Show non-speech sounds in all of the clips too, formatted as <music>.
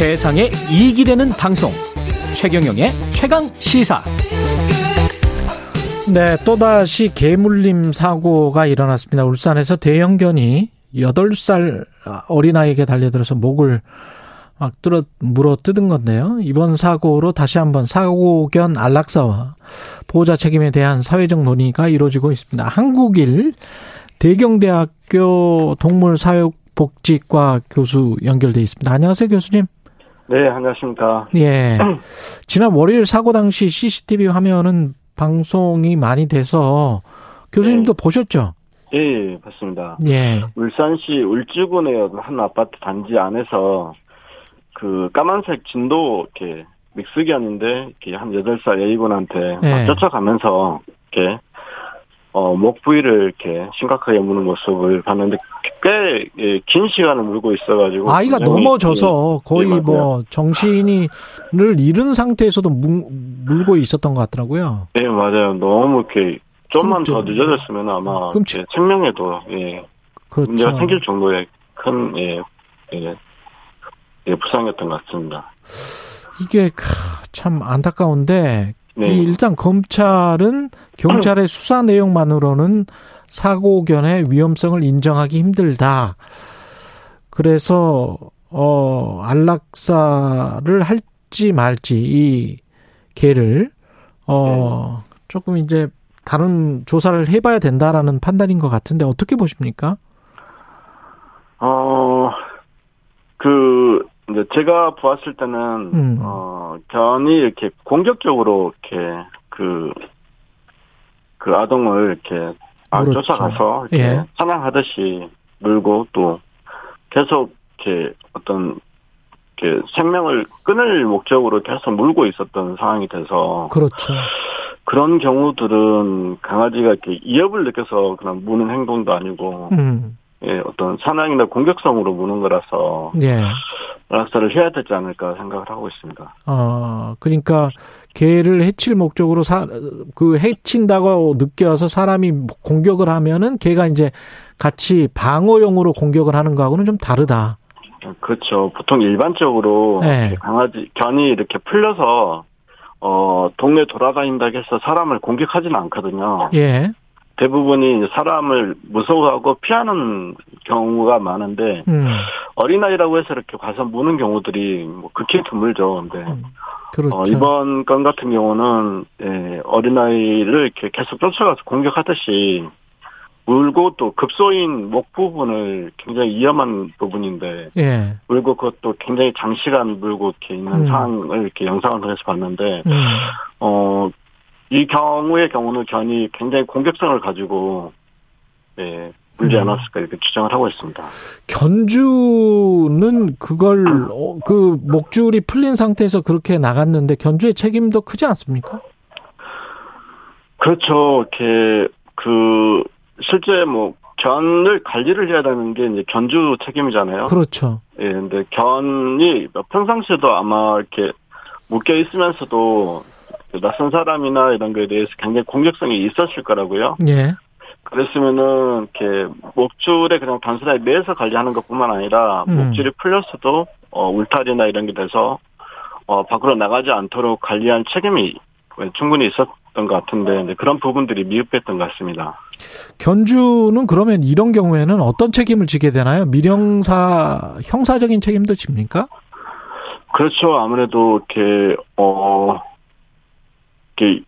세상에 이익이 되는 방송 최경영의 최강 시사 네, 또다시 개물림 사고가 일어났습니다. 울산에서 대형견이 8살 어린아이에게 달려들어서 목을 막 뚫어 물어 뜯은 건데요. 이번 사고로 다시 한번 사고견 안락사와 보호자 책임에 대한 사회적 논의가 이루어지고 있습니다. 한국일 대경대학교 동물사육복지과 교수 연결돼 있습니다. 안녕하세요, 교수님. 네, 안녕하십니까. 예. <clears throat> 지난 월요일 사고 당시 CCTV 화면은 방송이 많이 돼서 교수님도 네. 보셨죠? 예, 예, 봤습니다. 예. 울산시 울주군의 한 아파트 단지 안에서 그 까만색 진도 이렇게 믹스견인데 이렇게 한 8살 A군한테 네. 쫓아가면서 이렇게 어, 목 부위를 이렇게 심각하게 무는 모습을 봤는데 꽤 긴 시간을 물고 있어가지고 아이가 넘어져서 예, 거의 예. 뭐 정신이를 잃은 상태에서도 물, 물고 있었던 것 같더라고요. 예, 맞아요. 너무 이렇게 좀만 더 끔찍- 늦어졌으면 아마 끔찍- 이렇게 생명에도 예, 그렇죠. 문제가 생길 정도의 큰, 예, 예, 예, 부상이었던 것 같습니다. 이게 크, 참 안타까운데 네. 이 일단 검찰은 경찰의 <clears throat> 수사 내용만으로는 사고견의 위험성을 인정하기 힘들다. 그래서 어 안락사를 할지 말지 이 개를 어 조금 이제 다른 조사를 해봐야 된다라는 판단인 것 같은데 어떻게 보십니까? 어, 그, 이제 제가 보았을 때는, 음. 어, 견이 이렇게 공격적으로 이렇게 그, 그 아동을 이렇게 아, 그렇죠. 쫓아가서 이렇게 예. 사냥하듯이 물고 또 계속 이렇게 어떤 이렇게 생명을 끊을 목적으로 계속 물고 있었던 상황이 돼서 그렇죠. 그런 경우들은 강아지가 이렇게 위협을 느껴서 그냥 무는 행동도 아니고 음. 예, 어떤 사냥이나 공격성으로 무는 거라서 예. 낙사를 해야 되지 않을까 생각을 하고 있습니다. 어, 그러니까 개를 해칠 목적으로 사, 그 해친다고 느껴서 사람이 공격을 하면은 개가 이제 같이 방어용으로 공격을 하는 거하고는 좀 다르다. 그렇죠. 보통 일반적으로 네. 강아지 견이 이렇게 풀려서 어 동네 돌아다닌다고 해서 사람을 공격하지는 않거든요. 예. 대부분이 사람을 무서워하고 피하는 경우가 많은데 음. 어린아이라고 해서 이렇게 가서 무는 경우들이 뭐 극히 드물죠. 근데 음. 그렇죠. 어, 이번 건 같은 경우는 예, 어린아이를 이렇게 계속 쫓아가서 공격하듯이 물고 또 급소인 목 부분을 굉장히 위험한 부분인데 예. 물고 그것도 굉장히 장시간 물고 이렇게 있는 음. 상황을 이렇게 영상을 통해서 봤는데 음. 어, 이 경우의 경우는 견이 굉장히 공격성을 가지고 예, 물지 음. 않았을까 이렇게 주장을 하고 있습니다. 견주는 그걸 어, 그 목줄이 풀린 상태에서 그렇게 나갔는데 견주의 책임도 크지 않습니까? 그렇죠. 이렇게 그 실제 뭐 견을 관리를 해야 되는 게 이제 견주 책임이잖아요. 그렇죠. 예, 근데 견이 평상시에도 아마 이렇게 묶여 있으면서도 낯선 사람이나 이런 거에 대해서 굉장히 공격성이 있었을 거라고요. 예. 그랬으면은 이렇게 목줄에 그냥 단순하게 매서 관리하는 것뿐만 아니라 음. 목줄이 풀렸어도 어 울타리나 이런 게 돼서 어 밖으로 나가지 않도록 관리한 책임이 충분히 있었던 것 같은데 이제 그런 부분들이 미흡했던 것 같습니다. 견주는 그러면 이런 경우에는 어떤 책임을 지게 되나요? 미령사 형사적인 책임도 집니까? 그렇죠. 아무래도 이렇게 어 이렇게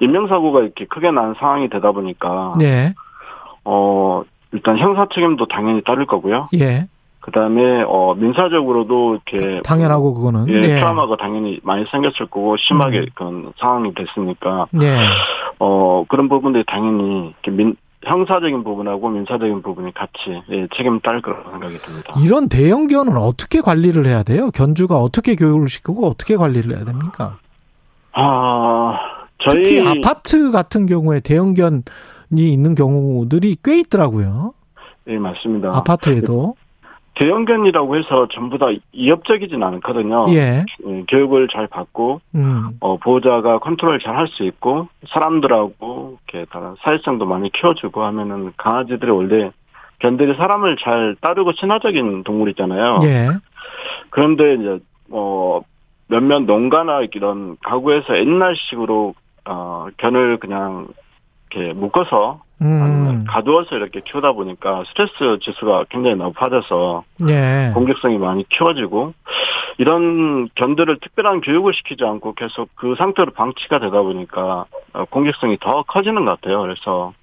인명사고가 이렇게 크게 난 상황이 되다 보니까 네. 어 일단 형사 책임도 당연히 따를 거고요. 예. 그다음에 어 민사적으로도 이렇게 당연하고 그거는. 예, 예. 트라우마가 당연히 많이 생겼을 거고 심하게 음. 그런 상황이 됐으니까 예. 어 그런 부분들이 당연히 이렇게 민 형사적인 부분하고 민사적인 부분이 같이 예, 책임을 따를 거라고 생각이 듭니다. 이런 대형 견은 어떻게 관리를 해야 돼요? 견주가 어떻게 교육을 시키고 어떻게 관리를 해야 됩니까? 아 저희 특히 아파트 같은 경우에 대형견이 있는 경우들이 꽤 있더라고요. 예 맞습니다. 아파트에도. 대형견이라고 해서 전부 다 이협적이진 않거든요. 예. 예, 교육을 잘 받고 음. 어, 보호자가 컨트롤 잘 할 수 있고 사람들하고 이렇게 다 사회성도 많이 키워주고 하면은 강아지들이 원래 견들이 사람을 잘 따르고 친화적인 동물이잖아요. 예. 그런데 이제 뭐 몇몇 농가나 이런 가구에서 옛날식으로 어 견을 그냥 이렇게 묶어서 음. 가두어서 이렇게 키우다 보니까 스트레스 지수가 굉장히 높아져서 예. 공격성이 많이 키워지고 이런 견들을 특별한 교육을 시키지 않고 계속 그 상태로 방치가 되다 보니까 어, 공격성이 더 커지는 것 같아요. 그래서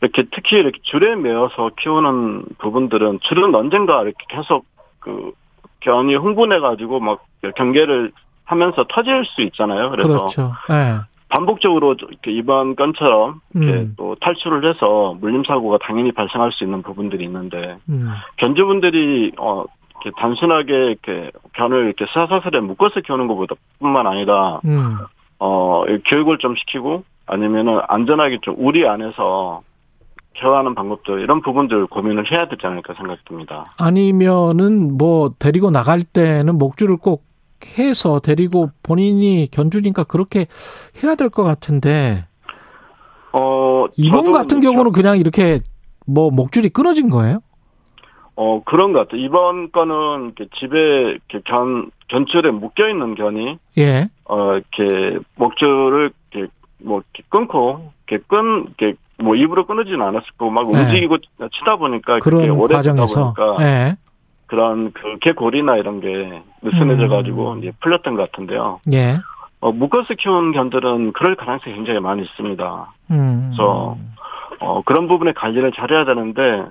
이렇게 특히 이렇게 줄에 매어서 키우는 부분들은 줄은 언젠가 이렇게 계속 그 견이 흥분해 가지고 막 경계를 하면서 터질 수 있잖아요. 그래서 그렇죠. 예. 반복적으로 이렇게 이번 건처럼 이렇게 음. 또 탈출을 해서 물림 사고가 당연히 발생할 수 있는 부분들이 있는데 음. 견주분들이 어 이렇게 단순하게 이렇게 견을 이렇게 사사슬에 묶어서 키우는 것보다뿐만 아니라 음. 어 교육을 좀 시키고 아니면은 안전하게 좀 우리 안에서 케어하는 방법들 이런 부분들 고민을 해야 되지 않을까 생각됩니다. 아니면은 뭐 데리고 나갈 때는 목줄을 꼭 해서 데리고 본인이 견주니까 그렇게 해야 될 것 같은데 어 이번 같은 이렇게 경우는 그냥 이렇게 뭐 목줄이 끊어진 거예요? 어, 그런 것 같아요. 이번 건은 이렇게 집에 이렇게 견, 견줄에 묶여 있는 견이, 예. 어, 이렇게 목줄을 이렇게 뭐 이렇게 끊고, 이렇게 끈, 이렇게 뭐 입으로 끊어지는 않았을 거고, 막 네. 움직이고 치다 보니까 그렇게 그런 오래 과정에서 보니까 예. 그런 그 개골이나 이런 게 느슨해져 가지고 음. 이제 풀렸던 것 같은데요. 예. 어, 묶어서 키우는 견들은 그럴 가능성이 굉장히 많이 있습니다. 음. 그래서 어, 그런 부분에 관리를 잘해야 되는데,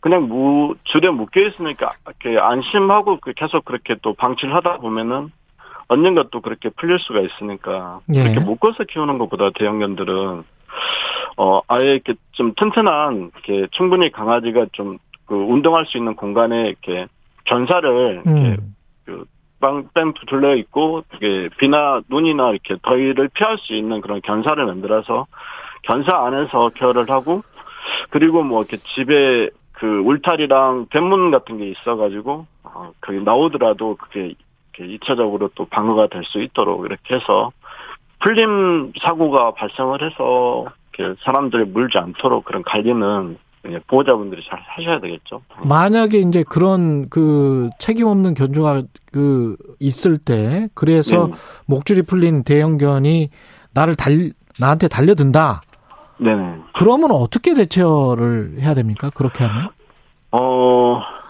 그냥 무, 줄에 묶여 있으니까, 이렇게 안심하고 그 계속 그렇게 또 방치를 하다 보면은, 언젠가 또 그렇게 풀릴 수가 있으니까, 예. 그렇게 묶어서 키우는 것보다 대형견들은, 어, 아예 이렇게 좀 튼튼한, 이렇게 충분히 강아지가 좀, 그, 운동할 수 있는 공간에 이렇게, 견사를, 이렇게, 음. 빵뺑 둘러 있고 이게 비나 눈이나 이렇게 더위를 피할 수 있는 그런 견사를 만들어서 견사 안에서 케어를 하고 그리고 뭐 이렇게 집에 그 울타리랑 대문 같은 게 있어가지고 어, 거기 나오더라도 그게 이렇게 2차적으로 또 방어가 될 수 있도록 이렇게 해서 풀림 사고가 발생을 해서 사람들이 물지 않도록 그런 관리는 예, 보호자분들이 잘 하셔야 되겠죠. 만약에 이제 그런 그 책임 없는 견주가 그 있을 때 그래서 네. 목줄이 풀린 대형견이 나를 달 나한테 달려든다. 네네. 그러면 어떻게 대처를 해야 됩니까? 그렇게 하면? 어, 그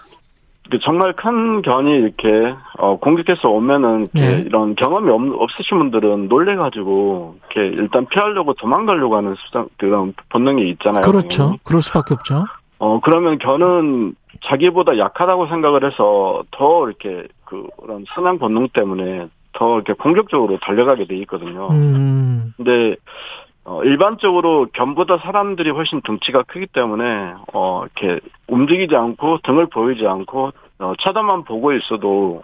정말 큰 견이 이렇게, 어, 공격해서 오면은, 이렇게 네. 이런 경험이 없, 없으신 분들은 놀래가지고, 이렇게 일단 피하려고 도망가려고 하는 습성, 그런 본능이 있잖아요. 그렇죠. 당연히. 그럴 수밖에 없죠. 어, 그러면 견은 자기보다 약하다고 생각을 해서 더 이렇게, 그, 그런 사냥 본능 때문에 더 이렇게 공격적으로 달려가게 돼 있거든요. 음. 근데 어, 일반적으로 견보다 사람들이 훨씬 덩치가 크기 때문에 어, 이렇게 움직이지 않고 등을 보이지 않고 어, 쳐다만 보고 있어도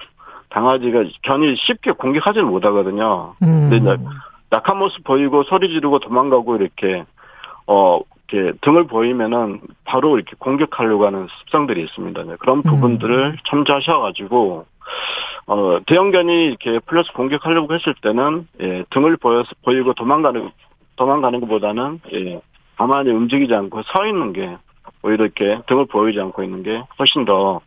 강아지가 견이 쉽게 공격하지는 못하거든요. 음. 근데 이제 약한 모습 보이고 소리 지르고 도망가고 이렇게 어 이렇게 등을 보이면은 바로 이렇게 공격하려고 하는 습성들이 있습니다. 네, 그런 부분들을 참조하셔가지고 어 대형견이 이렇게 플러스 공격하려고 했을 때는 예, 등을 보여서 보이고 도망가는 도망가는 것보다는 예, 가만히 움직이지 않고 서 있는 게 오히려 이렇게 등을 보이지 않고 있는 게 훨씬 더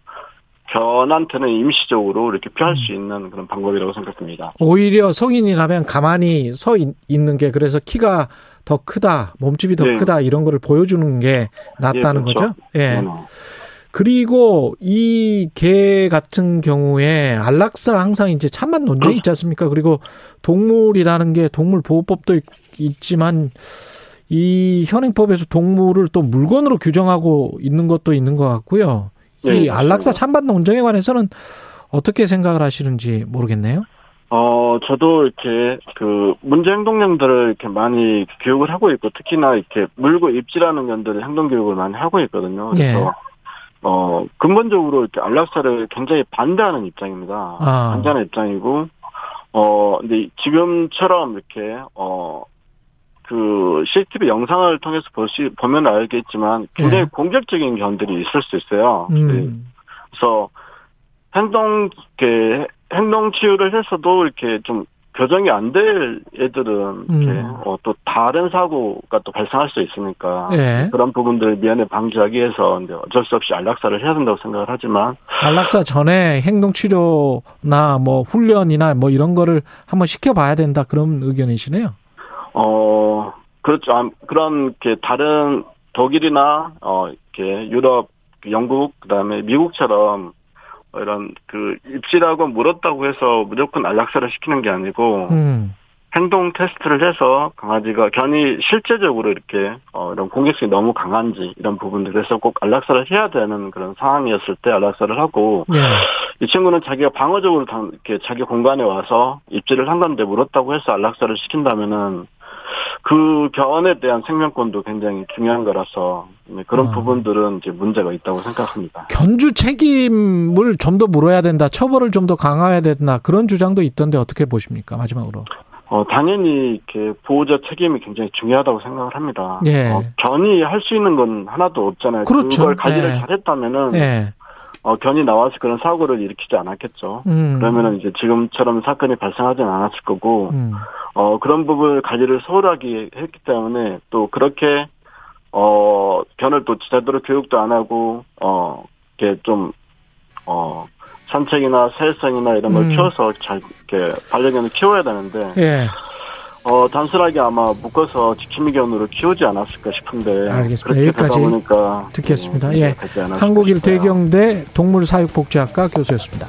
견한테는 임시적으로 이렇게 피할 수 있는 그런 방법이라고 생각합니다. 오히려 성인이라면 가만히 서 있- 있는 게 그래서 키가 더 크다, 몸집이 더 네. 크다 이런 거를 보여주는 게 낫다는 예, 그렇죠. 거죠. 예. 네네. 그리고 이 개 같은 경우에 안락사 항상 이제 찬반 논쟁이 있지 않습니까? 그리고 동물이라는 게 동물 보호법도 있- 있지만 이 현행법에서 동물을 또 물건으로 규정하고 있는 것도 있는 것 같고요. 이 네, 안락사 맞습니다. 찬반 논쟁에 관해서는 어떻게 생각을 하시는지 모르겠네요. 어, 저도 이렇게 그 문제 행동령들을 이렇게 많이 교육을 하고 있고 특히나 이렇게 물고 입질하는 년들의 행동 교육을 많이 하고 있거든요. 그래서 예. 어, 근본적으로 이렇게 안락사를 굉장히 반대하는 입장입니다. 아. 반대하는 입장이고 어, 근데 지금처럼 이렇게 어, 그 CCTV 영상을 통해서 볼수 보면 알겠지만 굉장히 예. 공격적인 견들이 있을 수 있어요. 네. 음. 그래서 행동 이렇게 행동 치유를 해서도 이렇게 좀 교정이 안 될 애들은 음. 어, 또 다른 사고가 또 발생할 수 있으니까 예. 그런 부분들을 미연에 방지하기 위해서 이제 어쩔 수 없이 안락사를 해야 된다고 생각을 하지만 안락사 전에 행동 치료나 뭐 훈련이나 뭐 이런 거를 한번 시켜봐야 된다 그런 의견이시네요. 어 그렇죠 아, 그런 게 다른 독일이나 어 이렇게 유럽 영국 그다음에 미국처럼 이런 그 입질하고 물었다고 해서 무조건 안락사를 시키는 게 아니고 음. 행동 테스트를 해서 강아지가 견이 실제적으로 이렇게 어 이런 공격성이 너무 강한지 이런 부분들 그래서 꼭 안락사를 해야 되는 그런 상황이었을 때 안락사를 하고 예. 이 친구는 자기가 방어적으로 당- 이렇게 자기 공간에 와서 입질을 한 건데 물었다고 해서 안락사를 시킨다면은 그 견에 대한 생명권도 굉장히 중요한 거라서 네, 그런 아. 부분들은 이제 문제가 있다고 생각합니다. 견주 책임을 좀 더 물어야 된다. 처벌을 좀 더 강화해야 된다. 그런 주장도 있던데 어떻게 보십니까? 마지막으로. 어, 당연히 이렇게 보호자 책임이 굉장히 중요하다고 생각을 합니다. 예. 어, 견이 할 수 있는 건 하나도 없잖아요. 그렇죠. 걸 관리를 예. 잘했다면은 예. 어, 견이 나와서 그런 사고를 일으키지 않았겠죠. 음. 그러면은 이제 지금처럼 사건이 발생하지는 않았을 거고, 음. 어, 그런 부분을 관리를 소홀하게 했기 때문에 또 그렇게, 어, 견을 또 제대로 교육도 안 하고, 어, 이렇게 좀, 어, 산책이나 세성이나 이런 걸 음. 키워서 잘, 이렇게 반려견을 키워야 되는데, 예. 어, 단순하게 아마 묶어서 지킴이견으로 키우지 않았을까 싶은데. 알겠습니다. 여기까지 보니까. 듣겠습니다. 음, 예. 되지 않았을까 한국일 싶어요. 대경대 동물사육복지학과 교수였습니다.